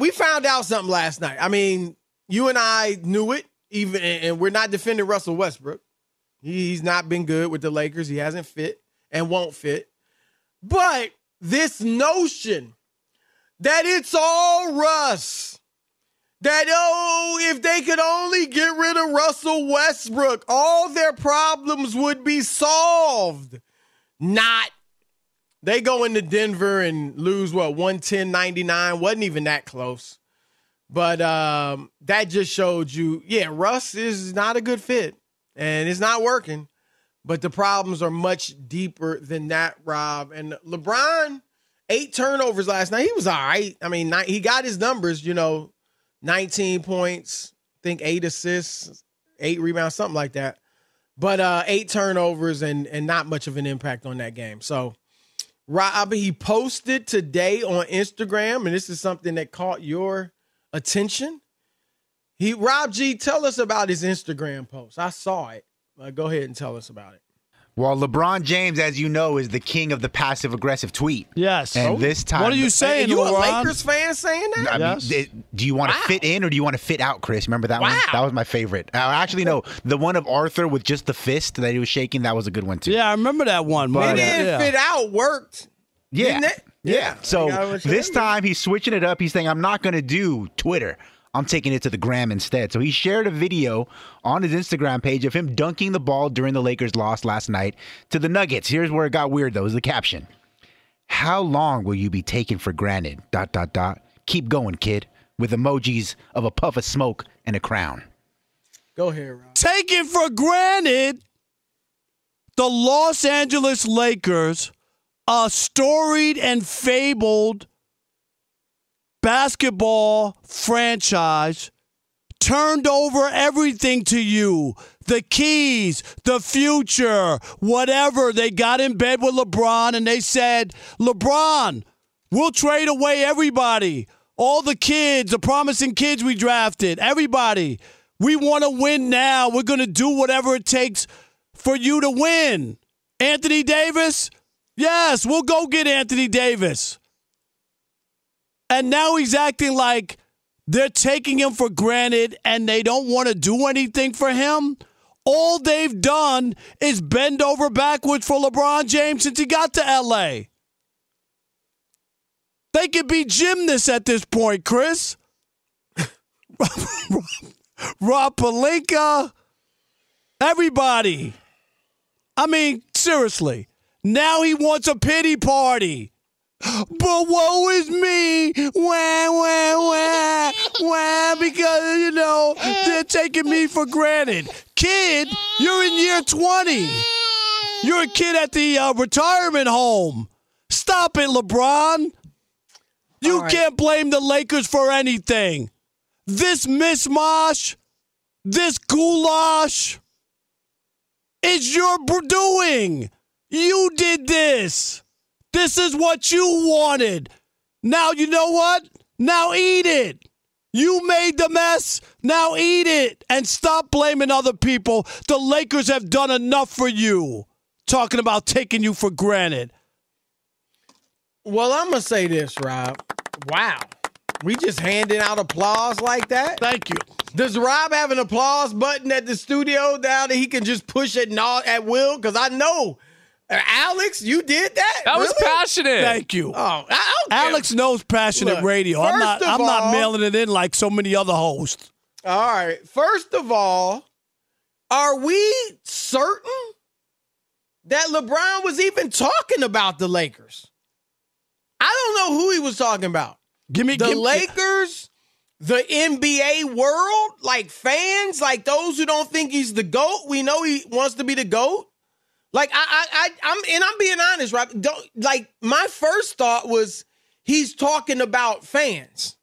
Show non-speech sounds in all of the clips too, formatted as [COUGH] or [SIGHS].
We found out something last night. I mean, you and I knew it, even, and we're not defending Russell Westbrook. He's not been good with the Lakers. He hasn't fit and won't fit. But this notion that it's all Russ, that, oh, if they could only get rid of Russell Westbrook, all their problems would be solved. Not they go into Denver and lose what 110-99. Wasn't even that close. But um, that just showed you, yeah, Russ is not a good fit and it's not working. But the problems are much deeper than that, Rob. And LeBron, eight turnovers last night. He was all right. I mean, he got his numbers, you know, 19 points, I think eight assists, eight rebounds, something like that. But uh, eight turnovers and and not much of an impact on that game. So Rob, he posted today on Instagram, and this is something that caught your attention. He Rob G, tell us about his Instagram post. I saw it. Uh, go ahead and tell us about it. Well, LeBron James, as you know, is the king of the passive aggressive tweet. Yes. And oh. this time, what are you saying? Are you LeBron? a Lakers fan saying that? I yes. mean, do you want to wow. fit in or do you want to fit out, Chris? Remember that wow. one? That was my favorite. Uh, actually, no, the one of Arthur with just the fist that he was shaking. That was a good one too. Yeah, I remember that one. Fit in, yeah. fit out worked. Yeah. Yeah. yeah. So this time he's switching it up. He's saying, I'm not going to do Twitter. I'm taking it to the gram instead. So he shared a video on his Instagram page of him dunking the ball during the Lakers' loss last night to the Nuggets. Here's where it got weird, though, is the caption. How long will you be taken for granted? Dot dot dot. Keep going, kid. With emojis of a puff of smoke and a crown. Go ahead, Rob. Taken for granted, the Los Angeles Lakers, a storied and fabled basketball franchise, turned over everything to you the keys, the future, whatever. They got in bed with LeBron and they said, LeBron, we'll trade away everybody, all the kids, the promising kids we drafted, everybody. We want to win now. We're going to do whatever it takes for you to win. Anthony Davis? Yes, we'll go get Anthony Davis. And now he's acting like they're taking him for granted and they don't want to do anything for him. All they've done is bend over backwards for LeBron James since he got to LA. They could be gymnasts at this point, Chris. [LAUGHS] Rob Pelinka, everybody. I mean, seriously. Now he wants a pity party. But woe is me, wah, wah, wah, wah, because, you know, they're taking me for granted. Kid, you're in year 20. You're a kid at the uh, retirement home. Stop it, LeBron. You right. can't blame the Lakers for anything. This mishmash, this goulash, is your doing. You did this. This is what you wanted. Now, you know what? Now eat it. You made the mess. Now eat it and stop blaming other people. The Lakers have done enough for you. Talking about taking you for granted. Well, I'm gonna say this, Rob. Wow, we just handing out applause like that. Thank you. Does Rob have an applause button at the studio now that he can just push it at will? Because I know, Alex, you did that. That was Really? passionate. Thank you. Oh, I don't care. Alex knows passionate Look, radio. I'm not. of I'm not mailing it in like so many other hosts. All right. First of all, are we certain that LeBron was even talking about the Lakers? I don't know who he was talking about. Give me The give, Lakers, the NBA world, like fans, like those who don't think he's the GOAT. We know he wants to be the GOAT. Like I I, I I'm and I'm being honest, right? Don't like my first thought was he's talking about fans.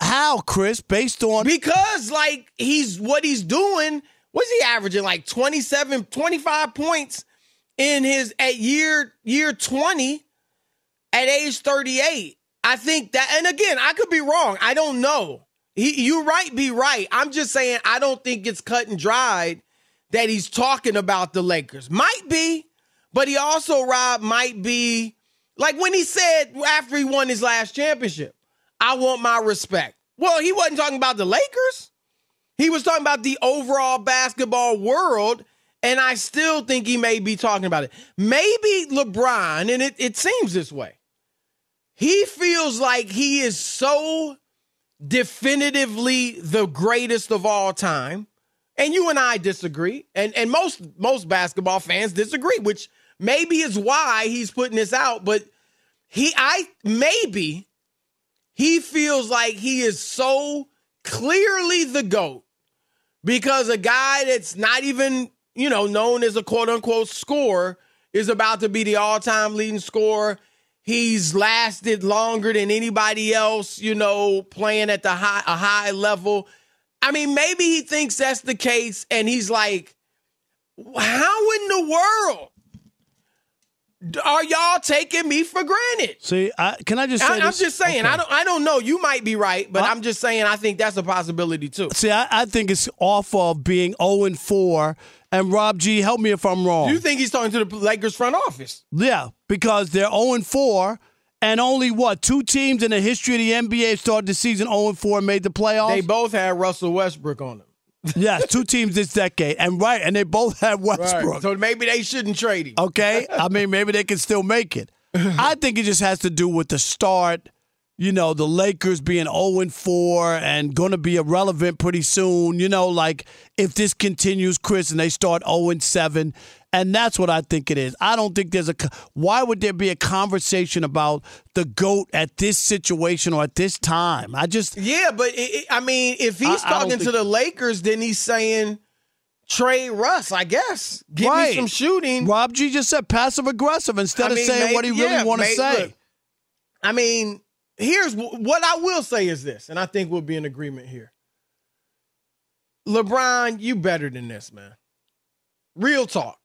How, Chris? Based on Because like he's what he's doing, what's he averaging? Like 27, 25 points in his at year year 20 at age 38. I think that and again, I could be wrong. I don't know. He you right be right. I'm just saying I don't think it's cut and dried that he's talking about the Lakers. Might be, but he also Rob might be like when he said after he won his last championship, I want my respect. Well, he wasn't talking about the Lakers. He was talking about the overall basketball world. And I still think he may be talking about it. Maybe LeBron, and it, it seems this way, he feels like he is so definitively the greatest of all time. And you and I disagree. And and most most basketball fans disagree, which maybe is why he's putting this out. But he I maybe he feels like he is so clearly the GOAT because a guy that's not even, you know, known as a quote unquote scorer is about to be the all time leading scorer. He's lasted longer than anybody else, you know, playing at the high a high level. I mean, maybe he thinks that's the case, and he's like, "How in the world are y'all taking me for granted?" see, I, can I just say I, I'm this? just saying. Okay. I don't. I don't know. You might be right, but I- I'm just saying. I think that's a possibility too. See, I, I think it's off of being 0 and 4. And Rob G, help me if I'm wrong. You think he's talking to the Lakers front office? yeah, because they're 0 and 4, and only what two teams in the history of the NBA started the season 0 and 4 and made the playoffs. They both had Russell Westbrook on them. [LAUGHS] yes, two teams this decade, and right, and they both had Westbrook. So maybe they shouldn't trade him. Okay, I mean maybe they can still make it. [LAUGHS] I think it just has to do with the start. You know, the Lakers being 0 and 4 and going to be irrelevant pretty soon. You know, like if this continues, Chris, and they start 0 and 7, And that's what I think it is. I don't think there's a. Why would there be a conversation about the goat at this situation or at this time? I just yeah, but it, it, I mean, if he's I- I talking don't to the Lakers, then he's saying trade Russ. I guess give right. me some shooting. Rob G just said passive aggressive instead I of saying may- what he really yeah, want to say. look, I mean, here's wh- what I will say is this, and I think we'll be in agreement here. LeBron, you better than this, man. Real talk.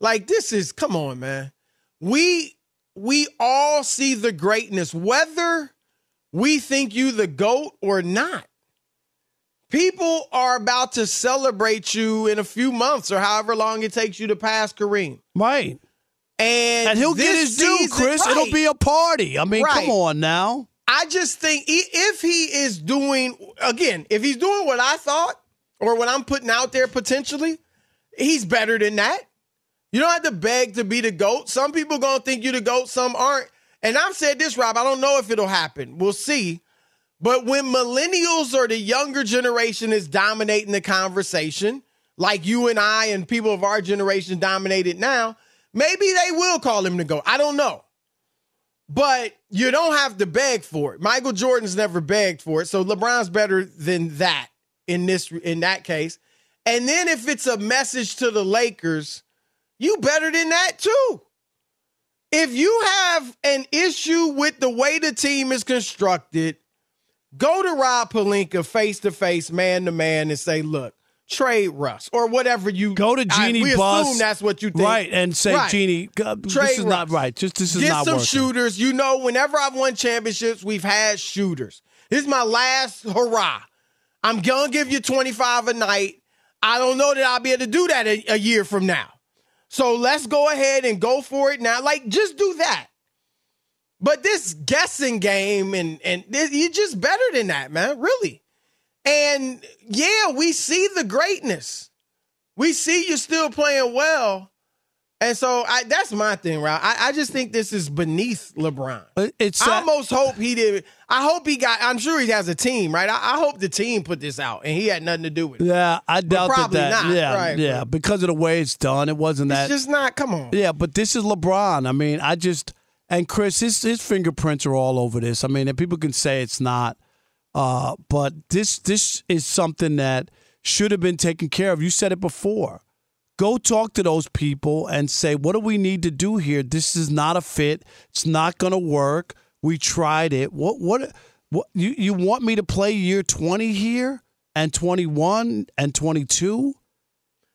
Like this is come on, man. We we all see the greatness, whether we think you the GOAT or not. People are about to celebrate you in a few months or however long it takes you to pass Kareem. right. And, And he'll get his due, Chris. right. It'll be a party. I mean, Right. come on now. I just think if he is doing again, if he's doing what I thought or what I'm putting out there potentially, he's better than that. You don't have to beg to be the GOAT. Some people gonna think you the GOAT, some aren't. And I've said this, Rob. I don't know if it'll happen. We'll see. But when millennials or the younger generation is dominating the conversation, like you and I and people of our generation dominate it now, maybe they will call him the GOAT. I don't know. But you don't have to beg for it. Michael Jordan's never begged for it. So LeBron's better than that in this in that case. And then if it's a message to the Lakers, you better than that too. If you have an issue with the way the team is constructed, go to Rob Pelinka face to face, man to man, and say, look, trade Russ or whatever you Go to I- Jeannie we Buss. assume that's what you think. Right. And say, Right. Jeannie, God, this Trade is not right. Just this is Get not some working. shooters. You know, whenever I've won championships, we've had shooters. This is my last hurrah. I'm gonna give you 25 a night. I don't know that I'll be able to do that a, a year from now. So let's go ahead and go for it now. Like, just do that. But this guessing game and and you're just better than that, man. Really. And yeah, we see the greatness. We see you're still playing well. And so I, that's my thing, right? I, I just think this is beneath LeBron. It's I almost hope he did. I hope he got. I'm sure he has a team, right? I, I hope the team put this out, and he had nothing to do with it. yeah, I doubt that. probably not, yeah, right, yeah, but- because of the way it's done, it wasn't that. It's just not. Come on. Yeah, but this is LeBron. I mean, I just and Chris, his his fingerprints are all over this. I mean, and people can say it's not, uh, but this this is something that should have been taken care of. You said it before. Go talk to those people and say, what do we need to do here? This is not a fit. It's not going to work. We tried it. What what what you you want me to play year 20 here and 21 and 22?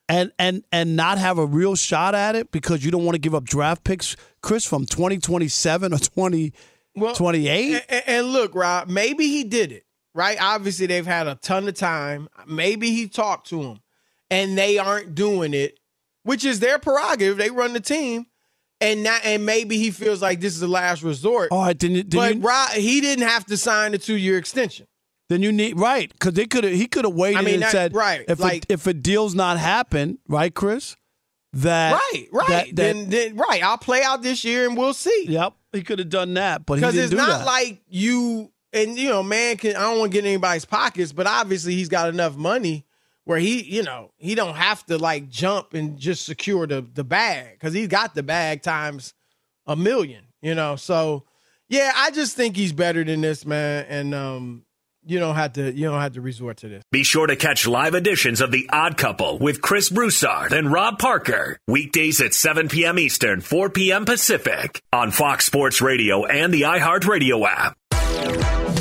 and and and not have a real shot at it because you don't want to give up draft picks, Chris, from twenty twenty seven or twenty Well, twenty eight. And, and look, Rob, maybe he did it, right? Obviously, they've had a ton of time. Maybe he talked to him and they aren't doing it, which is their prerogative. They run the team. And not, and maybe he feels like this is the last resort. Right, then, you- then but you, Rob, he didn't have to sign a two year extension. then you need right because they could have he could have waited I mean, and that- said right, if like- a, if a deal's not happen right, Chris, that Right, right. that, that- then, then, right. I'll play out this year and we'll see. yep, he could have done that, but Because it's do not like you and you know, man can I don't want to get in anybody's pockets, but obviously he's got enough money where he, you know, he don't have to like jump and just secure the the bag because he's got the bag times a million, you know. So yeah, I just think he's better than this, man. And um, you don't have to you don't have to resort to this. Be sure to catch live editions of The Odd Couple with Chris Broussard and Rob Parker. Weekdays at 7 p.m. Eastern, 4 p.m. Pacific on Fox Sports Radio and the iHeartRadio app.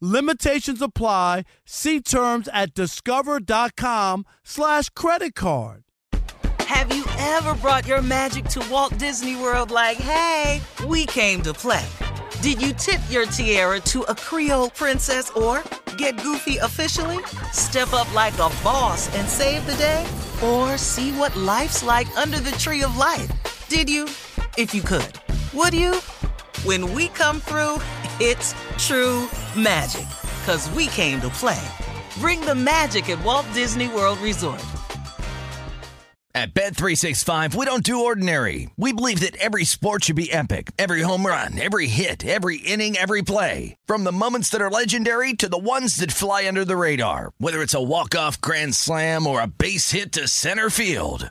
Limitations apply. See terms at discover.com slash credit card. Have you ever brought your magic to Walt Disney World like, hey, we came to play? Did you tip your tiara to a Creole princess or get goofy officially? Step up like a boss and save the day? Or see what life's like under the tree of life? Did you? If you could. Would you? When we come through, it's true magic. Cause we came to play. Bring the magic at Walt Disney World Resort. At Bet365, we don't do ordinary. We believe that every sport should be epic. Every home run, every hit, every inning, every play. From the moments that are legendary to the ones that fly under the radar. Whether it's a walk-off grand slam or a base hit to center field.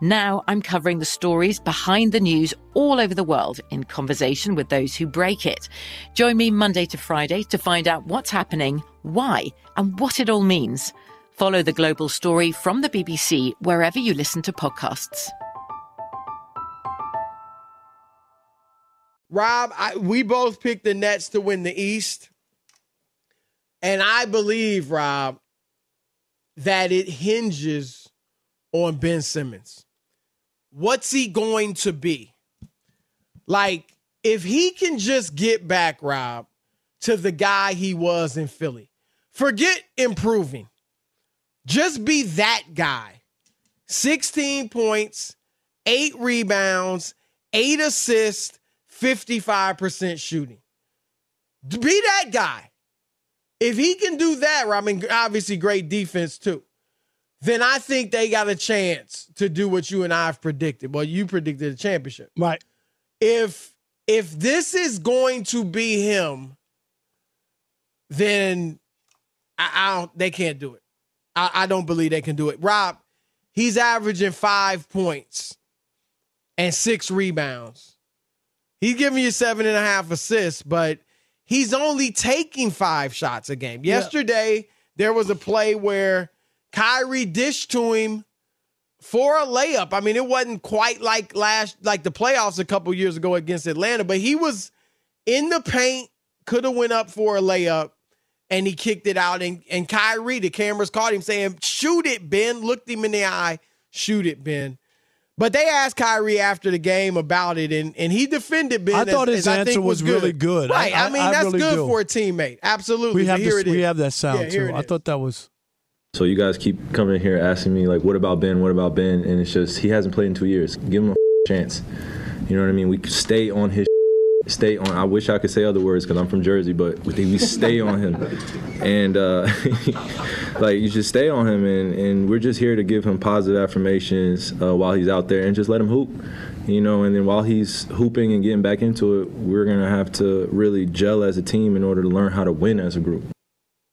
Now I'm covering the stories behind the news all over the world in conversation with those who break it. Join me Monday to Friday to find out what's happening, why, and what it all means. Follow the global story from the BBC wherever you listen to podcasts. Rob, I, we both picked the Nets to win the East. And I believe, Rob, that it hinges on Ben Simmons. What's he going to be? Like, if he can just get back, Rob, to the guy he was in Philly, forget improving. Just be that guy. 16 points, eight rebounds, eight assists 55% shooting. Be that guy. If he can do that, Rob, I mean, obviously great defense too, then I think they got a chance to do what you and I have predicted. Well, you predicted a championship. Right. If if this is going to be him, then I, I don't they can't do it. I, I don't believe they can do it. Rob, he's averaging five points and six rebounds. He's giving you seven and a half assists, but he's only taking five shots a game. Yesterday, yeah. there was a play where Kyrie dished to him for a layup. I mean, it wasn't quite like last like the playoffs a couple years ago against Atlanta, but he was in the paint, could have went up for a layup, and he kicked it out. And and Kyrie, the cameras caught him saying, "Shoot it, Ben." Looked him in the eye, "Shoot it, Ben." But they asked Kyrie after the game about it, and, and he defended Ben. I thought as, his as answer was, was, really good. Right. I, I, mean, I that's really good do. for a teammate. Absolutely. We have, this, we have that sound yeah, too. I thought that was. So you guys keep coming here asking me like, what about Ben? What about Ben? And it's just he hasn't played in two years. Give him a chance. You know what I mean? We stay on his. Stay on. I wish I could say other words because I'm from Jersey, but we stay on him. And uh, [LAUGHS] like you just stay on him, and and we're just here to give him positive affirmations uh, while he's out there, and just let him hoop. You know, and then while he's hooping and getting back into it, we're gonna have to really gel as a team in order to learn how to win as a group.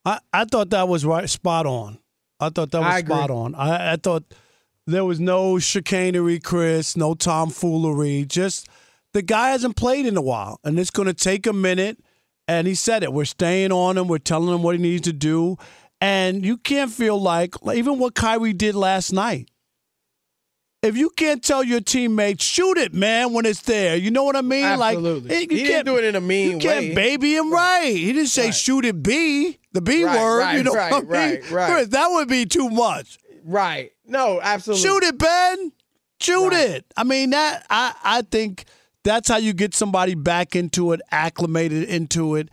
I, I thought that was right, spot on. I thought that was I spot on. I, I thought there was no chicanery, Chris, no tomfoolery. Just the guy hasn't played in a while, and it's going to take a minute. And he said it. We're staying on him. We're telling him what he needs to do. And you can't feel like even what Kyrie did last night. If you can't tell your teammates, shoot it, man, when it's there. You know what I mean? Absolutely. Like you He can't didn't do it in a mean way. You can't baby him right. He didn't say shoot it B, the B Right, word. right, you know right, what I mean? right, right. Chris, that would be too much. Right. No, absolutely. Shoot it, Ben. Shoot it. I mean that. I I think that's how you get somebody back into it, acclimated into it.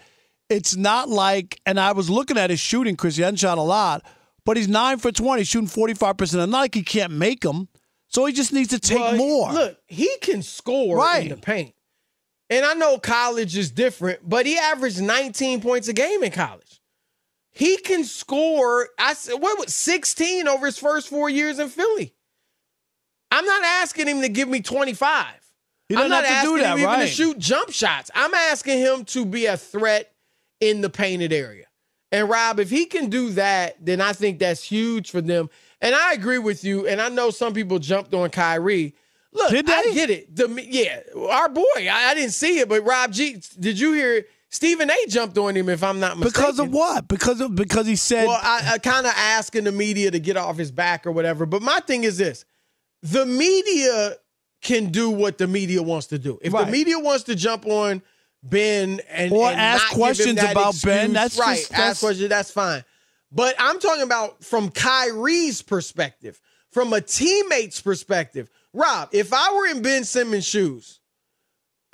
It's not like, and I was looking at his shooting, Chris. He hasn't shot a lot, but he's nine for twenty, shooting forty five percent. Not like he can't make them, so he just needs to take Well, more. Look, he can score Right. in the paint. And I know college is different, but he averaged 19 points a game in college. He can score. I said, what was 16 over his first four years in Philly? I'm not asking him to give me 25. He I'm doesn't not have to do asking that, him even to shoot jump shots. I'm asking him to be a threat in the painted area. And Rob, if he can do that, then I think that's huge for them. And I agree with you. And I know some people jumped on Kyrie. Look, Did I get it. The yeah, our boy. I, I didn't see it, but Rob G. Did you hear? Stephen A. jumped on him. If I'm not mistaken. because of what? Because of because he said Well, I, I kind of asking the media to get off his back or whatever. But my thing is this: the media can do what the media wants to do. If Right. the media wants to jump on Ben and Or and ask not give him questions about Ben, that's right. just- that's- ask questions. That's fine. But I'm talking about from Kyrie's perspective, from a teammate's perspective. Rob, if I were in Ben Simmons' shoes,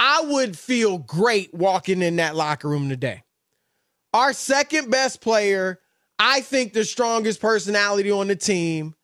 I would feel great walking in that locker room today. Our second best player, I think the strongest personality on the team,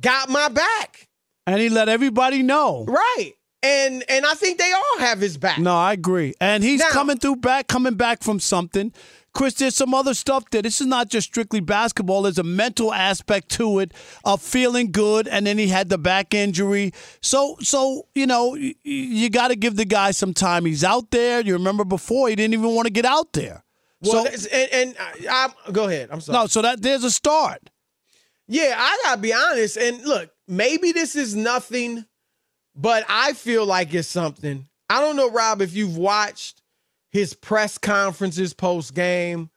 got my back. and he let everybody know. Right. And and I think they all have his back. No, I agree. And he's Now- coming through back, coming back from something. Chris, there's some other stuff there. This is not just strictly basketball. There's a mental aspect to it of feeling good, and then he had the back injury. So, so you know, y- y- you got to give the guy some time. He's out there. You remember before he didn't even want to get out there. Well, so and, and I, I, go ahead. I'm sorry. no, so that there's a start. Yeah, I gotta be honest. And look, maybe this is nothing, but I feel like it's something. I don't know, Rob, if you've watched his press conferences post game,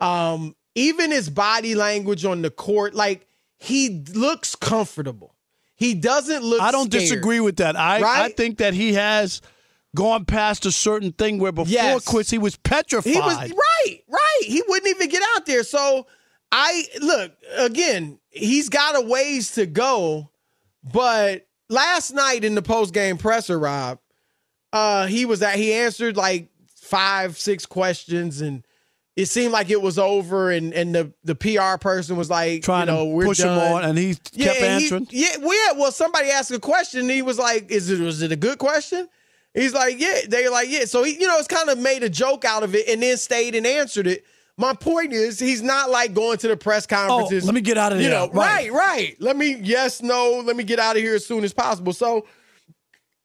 um, even his body language on the court, like he looks comfortable. He doesn't look. I don't scared. disagree with that. I I think that he has gone past a certain thing where before Yes. Chris he was petrified. He was right, right. He wouldn't even get out there. So I look again. He's got a ways to go, but last night in the post game presser, Rob, uh, he was at. He answered like five, six questions, and it seemed like it was over. And and the the PR person was like, trying you know, to we're push done. him on, and he kept he- answering. yeah, well, yeah. Well, somebody asked a question, and he was like, "Is it was it a good question?" He's like, "Yeah." They're like, "Yeah." So he, you know, it's kind of made a joke out of it, and then stayed and answered it. My point is, he's not like going to the press conferences. Oh, let me get out of You know, Right. right, right. Let me yes, no. Let me get out of here as soon as possible. So,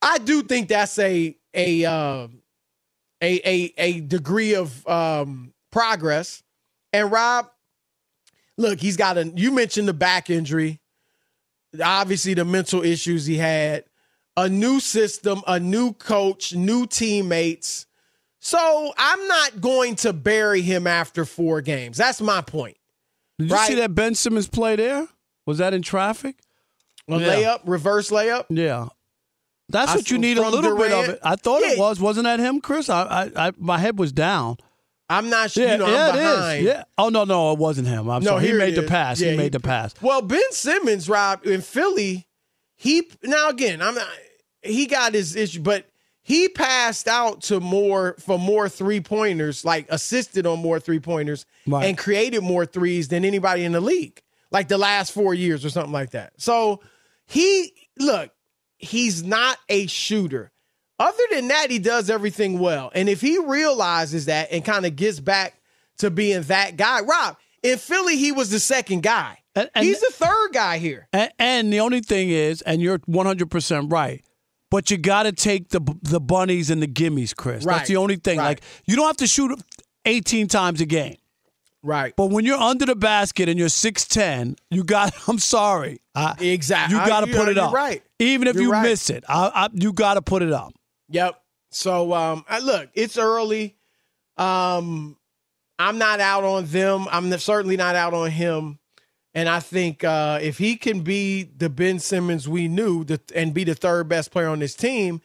I do think that's a a um, a a a degree of um, progress. And Rob, look, he's got a. You mentioned the back injury, obviously the mental issues he had, a new system, a new coach, new teammates. So I'm not going to bury him after four games. That's my point. Did you see that Ben Simmons play there? Was that in traffic? A Yeah. layup, reverse layup. Yeah. That's I what you need a little bit of it. I thought Yeah. it was. Wasn't that him, Chris? I, I, I my head was down. I'm not sure. Yeah, you know, yeah, I'm it is. Yeah. Oh no, no, it wasn't him. I'm No, sorry. He made the is. pass. Yeah, he he- made the pass. Well, Ben Simmons, Rob, in Philly, he now again, I'm not he got his issue, but he passed out to more for more three pointers, like assisted on more three pointers Right. and created more threes than anybody in the league, like the last four years or something like that. So he look, he's not a shooter. Other than that, he does everything well. And if he realizes that and kind of gets back to being that guy, Rob, In Philly, he was the second guy. And- and- He's the third guy here. And, and the only thing is, and you're 100% right, but you got to take the the bunnies and the gimmies, Chris. Right. That's the only thing. Right. Like, you don't have to shoot 18 times a game. Right. But when you're under the basket and you're 6'10, you got, [LAUGHS] I'm sorry. I, Exactly. You got to put it up. right. Even if You're you right. miss it, I, I, you got to put it up. Yep. So um I- look, it's early. Um I'm not out on them. I'm certainly not out on him. And I think uh if he can be the Ben Simmons we knew the, and be the third best player on this team,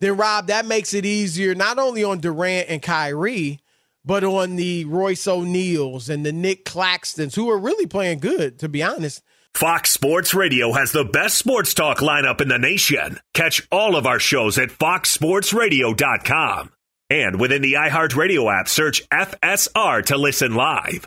then Rob, that makes it easier not only on Durant and Kyrie, but on the Royce O'Neales and the Nic Claxtons, who are really playing good, to be honest. Fox Sports Radio has the best sports talk lineup in the nation. Catch all of our shows at foxsportsradio.com. And within the iHeartRadio app, search FSR to listen live.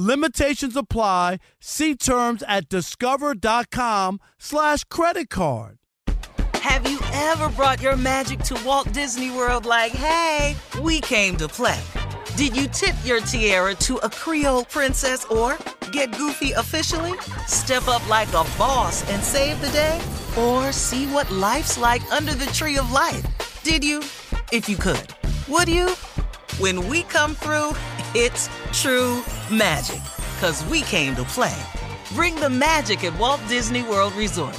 Limitations apply. See terms at discover.com slash credit card. Have you ever brought your magic to Walt Disney World like, hey, we came to play? Did you tip your tiara to a Creole princess or get goofy officially? Step up like a boss and save the day? Or see what life's like under the tree of life? Did you? If you could. Would you? When we come through, it's true magic. Cause we came to play. Bring the magic at Walt Disney World Resort.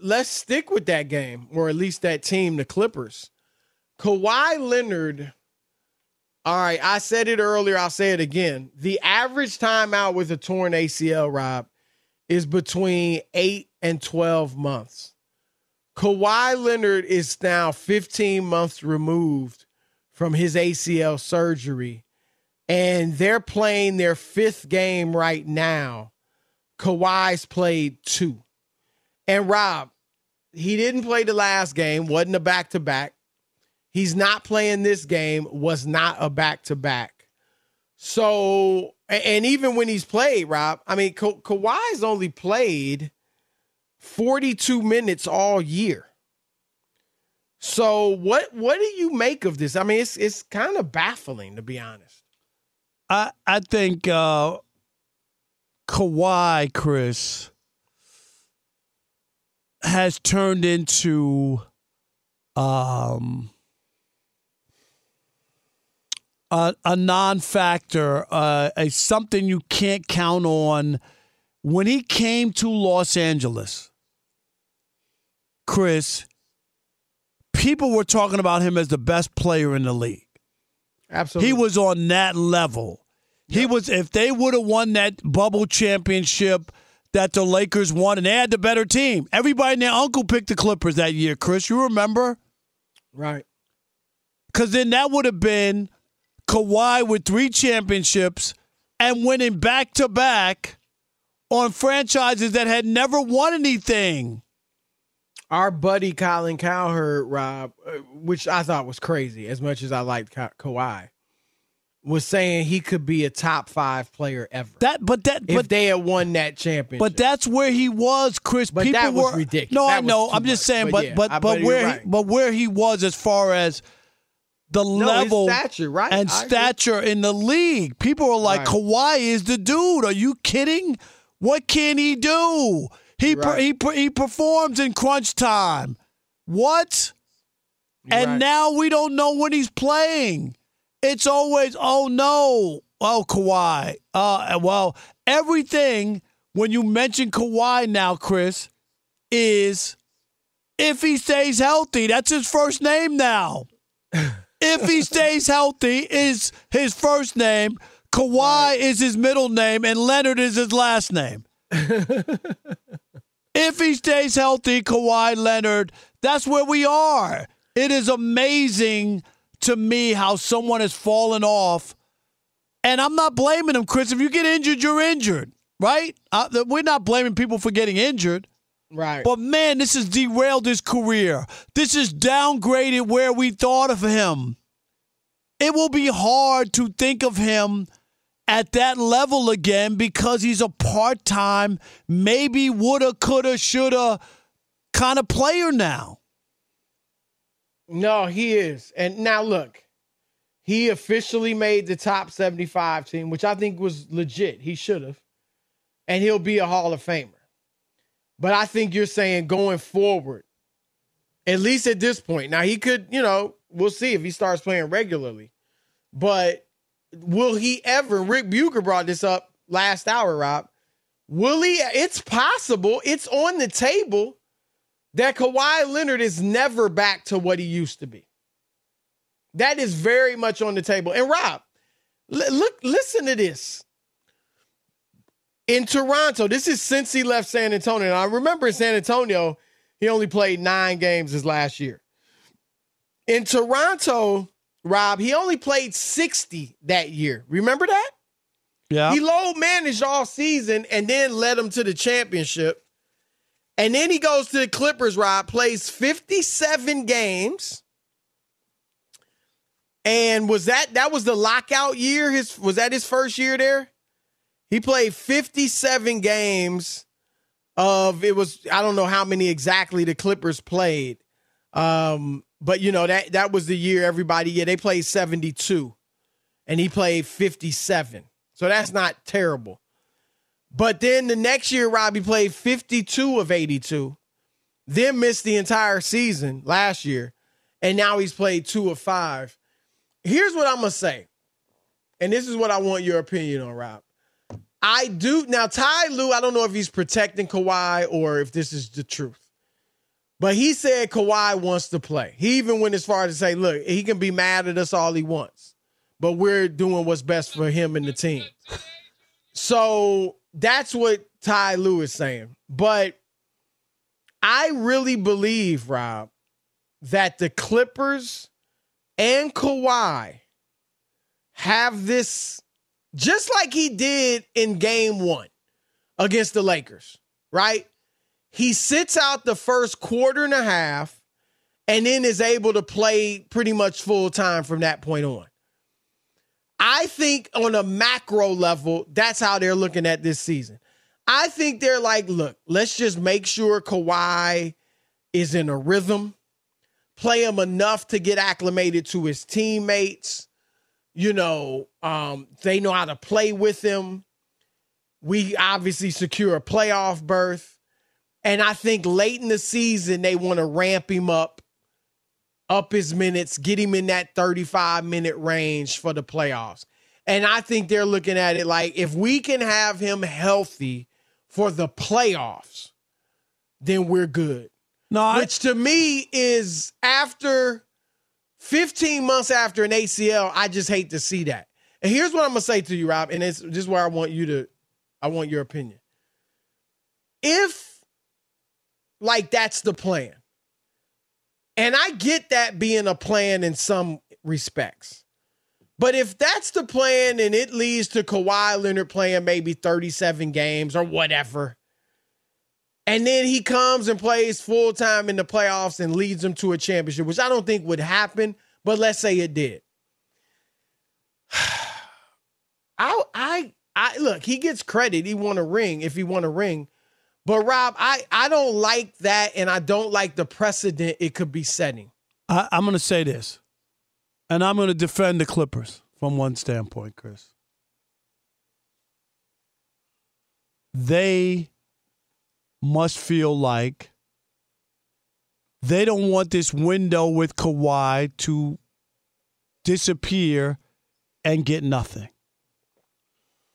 Let's stick with that game, or at least that team, the Clippers. Kawhi Leonard. All right, I said it earlier. I'll say it again. The average time out with a torn ACL, Rob, is between eight and 12 months. Kawhi Leonard is now 15 months removed from his ACL surgery, and they're playing their fifth game right now. Kawhi's played two. And Rob, he didn't play the last game, wasn't a back to back. He's not playing this game, was not a back to back. So, and even when he's played, Rob, I mean, Ka- Kawhi's only played 42 minutes all year. So, what what do you make of this? I mean, it's it's kind of baffling to be honest. I I think uh, Kawhi, Chris, has turned into um, a, a non-factor, uh, a something you can't count on. When he came to Los Angeles, Chris, people were talking about him as the best player in the league. Absolutely. He was on that level. He was if they would have won that bubble championship that the Lakers won and they had the better team. Everybody and their uncle picked the Clippers that year, Chris. You remember? Right. Cause then that would have been Kawhi with three championships and winning back to back on franchises that had never won anything. Our buddy Colin Cowherd, Rob, uh, which I thought was crazy, as much as I liked Ka- Kawhi, was saying he could be a top five player ever. That, but that, if but they had won that championship. But that's where he was, Chris. But People that was were ridiculous. No, That I know. I'm just much. saying, But but yeah, but but, where right. he, but where he was as far as the No, level stature, right? and I agree. stature in the league. People are like, Right. Kawhi is the dude. Are you kidding? What can he do? He per, he per, he performs in crunch time. What? and right. now we don't know when he's playing. It's always, oh no, oh Kawhi. Uh, well, everything when you mention Kawhi now, Chris, is if he stays healthy. That's his first name now. [LAUGHS] if he stays healthy, is his first name. Kawhi is his middle name, and Leonard is his last name. [LAUGHS] if he stays healthy, Kawhi Leonard, that's where we are. It is amazing to me how someone has fallen off. And I'm not blaming him, Chris. If you get injured, you're injured, right? Uh, we're not blaming people for getting injured. right. But man, this has derailed his career. This has downgraded where we thought of him. It will be hard to think of him at that level again because he's a part time, maybe woulda, coulda, shoulda kind of player now. No, he is. And now look, he officially made the top 75 team, which I think was legit. He should have. And he'll be a Hall of Famer. But I think you're saying going forward, at least at this point. Now he could, you know, we'll see if he starts playing regularly. But will he ever? Rick Bucher brought this up last hour, Rob. Will he? It's possible. It's on the table that Kawhi Leonard is never back to what he used to be. That is very much on the table. And Rob, l- look, listen to this. In Toronto, this is since he left San Antonio. And I remember in San Antonio, he only played nine games his last year. In Toronto, Rob, he only played 60 that year. Remember that? Yeah. He load managed all season and then led them to the championship. And then he goes to the Clippers, Rob, plays 57 games. And was that that was the lockout year? His was that his first year there? He played 57 games of it was I don't know how many exactly the Clippers played. Um, but you know that that was the year everybody yeah, they played 72 and he played 57. So that's not terrible. But then the next year, Robbie played 52 of 82, then missed the entire season last year, and now he's played two of five. Here's what I'm gonna say, and this is what I want your opinion on, Rob. I do now. Ty Lue, I don't know if he's protecting Kawhi or if this is the truth, but he said Kawhi wants to play. He even went as far as to say, "Look, he can be mad at us all he wants, but we're doing what's best for him and the team." So that's what Ty Lue is saying. But I really believe, Rob, that the Clippers and Kawhi have this just like he did in game one against the Lakers, right? He sits out the first quarter and a half and then is able to play pretty much full time from that point on. I think on a macro level, that's how they're looking at this season. I think they're like, look, let's just make sure Kawhi is in a rhythm, play him enough to get acclimated to his teammates. You know, um, they know how to play with him. We obviously secure a playoff berth. And I think late in the season, they want to ramp him up, up his minutes, get him in that 35 minute range for the playoffs. And I think they're looking at it like if we can have him healthy for the playoffs, then we're good. No, I, Which to me is after 15 months after an ACL, I just hate to see that. And here's what I'm gonna say to you, Rob, and it's this is where I want you to, I want your opinion. If like that's the plan, and I get that being a plan in some respects. But if that's the plan and it leads to Kawhi Leonard playing maybe 37 games or whatever, and then he comes and plays full time in the playoffs and leads them to a championship, which I don't think would happen, but let's say it did. [SIGHS] I I I look, he gets credit. He won a ring if he won a ring. But Rob, I I don't like that and I don't like the precedent it could be setting. I, I'm going to say this, and I'm going to defend the Clippers from one standpoint, Chris. They must feel like they don't want this window with Kawhi to disappear and get nothing.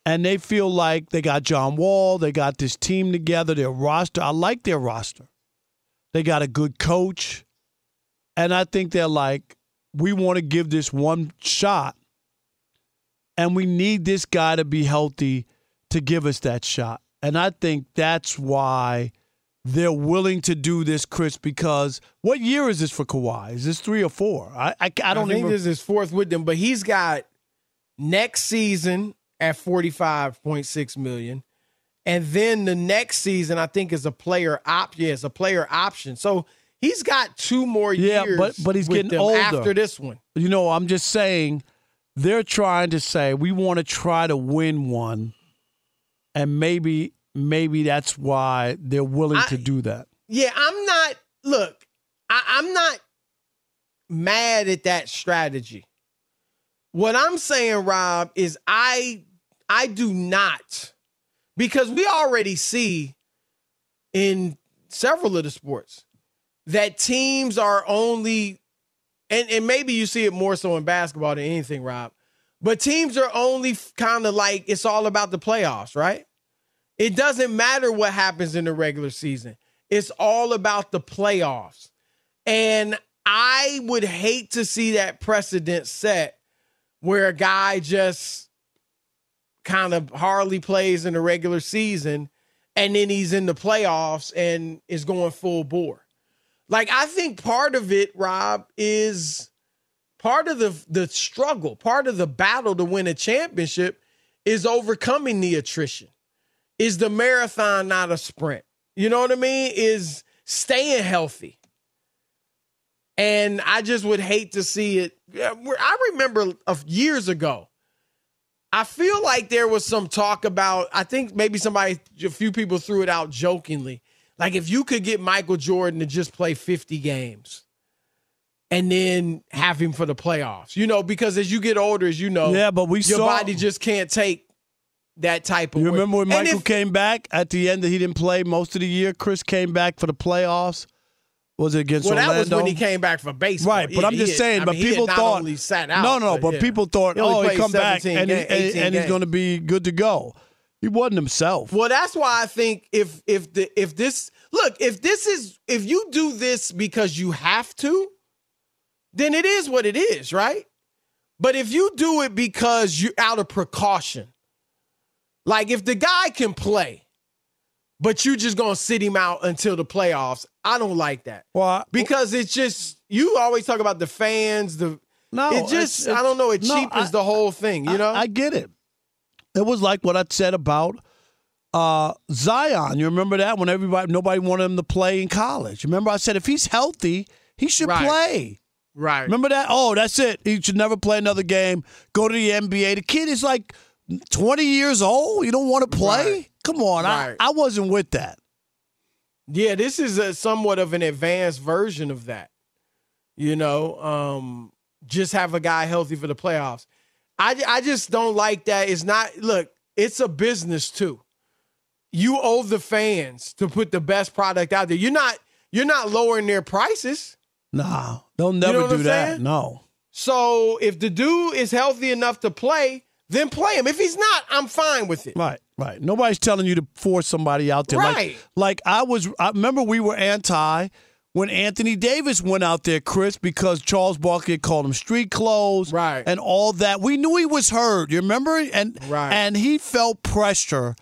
And they feel like they got John Wall, they got this team together, their roster. I like their roster. They got a good coach. And I think they're like, we want to give this one shot. And we need this guy to be healthy to give us that shot. And I think that's why they're willing to do this, Chris, because what year is this for Kawhi? Is this three or four? I, I, I don't think even. this is fourth with them, but he's got next season at 45.6 million. And then the next season, I think, is a player op. Yeah, it's a player option. So he's got two more yeah, years. but but he's getting older after this one. You know, I'm just saying they're trying to say we want to try to win one, and maybe maybe that's why they're willing I- to do that. Yeah, I'm not. Look, I, I'm not mad at that strategy. What I'm saying, Rob, is I I do not because we already see in several of the sports that teams are only and, and maybe you see it more so in basketball than anything, Rob. But teams are only kind of like it's all about the playoffs, right? It doesn't matter what happens in the regular season. It's all about the playoffs. And I would hate to see that precedent set where a guy just kind of hardly plays in the regular season and then he's in the playoffs and is going full bore. Like I think part of it, Rob, is part of the the struggle, part of the battle to win a championship is overcoming the attrition. Is the marathon not a sprint? You know what I mean? Is staying healthy. And I just would hate to see it. I remember years ago. I feel like there was some talk about. I think maybe somebody, a few people threw it out jokingly. Like if you could get Michael Jordan to just play 50 games and then have him for the playoffs, you know, because as you get older, as you know, Yeah, but we your saw- body just can't take that type of. You work. remember when And Michael if- came back at the end that he didn't play most of the year? Chris came back for the playoffs. Was it against Well, that Orlando? was when he came back for baseball. Right, but Yeah, I'm he just had- saying. I but mean, he people thought sat out, no, no. But, yeah. people thought, He oh, he come back 17 and, he, and, and he's going to be good to go. He wasn't himself. Well, that's why I think if if the if this look if this is if you do this because you have to, then it is what it is, right? But if you do it because you're out of precaution, like if the guy can play, but you just gonna sit him out until the playoffs, I don't like that. Well, because it's just you always talk about the fans, the no, it just it's- I don't know, it no, cheapens I- the whole thing, you I- know? I, get it. It was like what I said about uh, Zion. You remember that when everybody nobody wanted him to play in college. Remember I said if he's healthy, he should Right. play. right. Remember that? Oh, that's it. He should never play another game. Go to the NBA. The kid is like 20 years old. You don't want to play? Right. Come on. Right. I, I wasn't with that. Yeah, this is a somewhat of an advanced version of that. You know, um, just have a guy healthy for the playoffs. I, I just don't like that. It's not, look, it's a business too. You owe the fans to put the best product out there. You're not, you're not lowering their prices. Nah, they'll never know do that. saying? No. So if the dude is healthy enough to play, then play him. If he's not, I'm fine with it. Right, right. Nobody's telling you to force somebody out there. Right. Like, like I was. I remember we were anti when Anthony Davis went out there, Chris, because Charles Barkley called him street clothes, Right. and all that. We knew he was hurt. You remember? And Right. and he felt pressure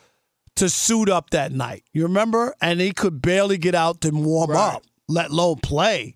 to suit up that night. You remember? And he could barely get out to warm Right. up, let alone play.